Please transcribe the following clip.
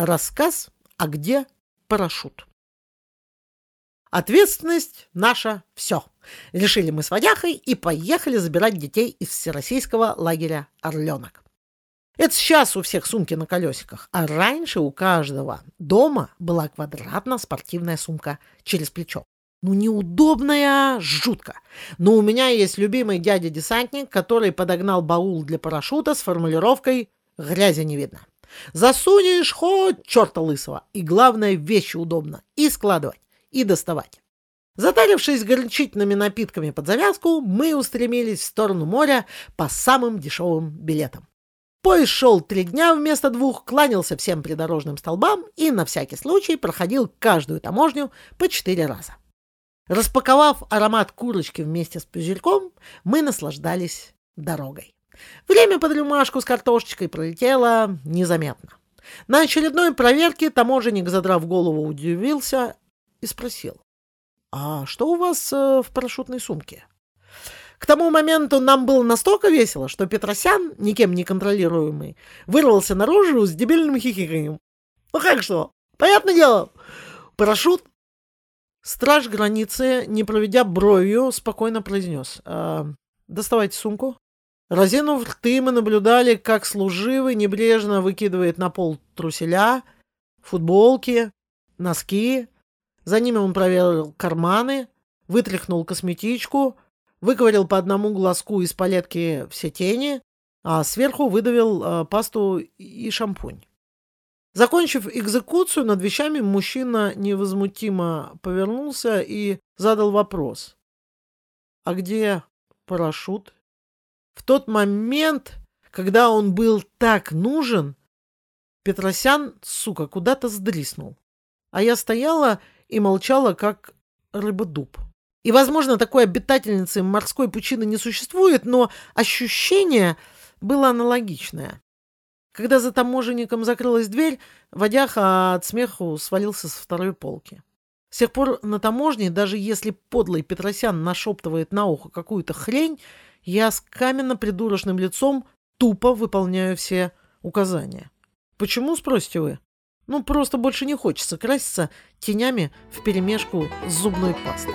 Рассказ «А где парашют?» Ответственность наша все. Решили мы с водяхой и поехали забирать детей из всероссийского лагеря «Орленок». Это сейчас у всех сумки на колесиках, а раньше у каждого дома была квадратно-спортивная сумка через плечо. Ну, неудобная, жутко. Но у меня есть любимый дядя-десантник, который подогнал баул для парашюта с формулировкой «грязи не видно». Засунешь хоть черта лысого. И главное, вещи удобно. И складывать, и доставать. Затарившись горячительными напитками под завязку, мы устремились в сторону моря по самым дешевым билетам. Поезд шел три дня вместо двух, кланялся всем придорожным столбам и на всякий случай проходил каждую таможню по четыре раза. Распаковав аромат курочки вместе с пузырьком, мы наслаждались дорогой. Время под рюмашку с картошечкой пролетело незаметно. На очередной проверке таможенник, задрав голову, удивился и спросил. «А что у вас э, в парашютной сумке?» К тому моменту нам было настолько весело, что Петросян, никем не контролируемый, вырвался наружу с дебильным хихиканьем. «Ну как что? Понятное дело. Парашют Страж границы, не проведя бровью, спокойно произнес. «Э, «Доставайте сумку». Разинув рты, мы наблюдали, как служивый небрежно выкидывает на пол труселя, футболки, носки. За ними он проверил карманы, вытряхнул косметичку, выковырил по одному глазку из палетки все тени, а сверху выдавил э, пасту и шампунь. Закончив экзекуцию над вещами, мужчина невозмутимо повернулся и задал вопрос. «А где парашют?» В тот момент, когда он был так нужен, Петросян, сука, куда-то сдриснул. А я стояла и молчала, как рыба-дуб. И, возможно, такой обитательницы морской пучины не существует, но ощущение было аналогичное. Когда за таможенником закрылась дверь, водяха от смеху свалился с второй полки. С тех пор на таможне, даже если подлый Петросян нашептывает на ухо какую-то хрень, я с каменно-придурочным лицом тупо выполняю все указания. Почему, спросите вы? Ну, просто больше не хочется краситься тенями вперемешку с зубной пастой.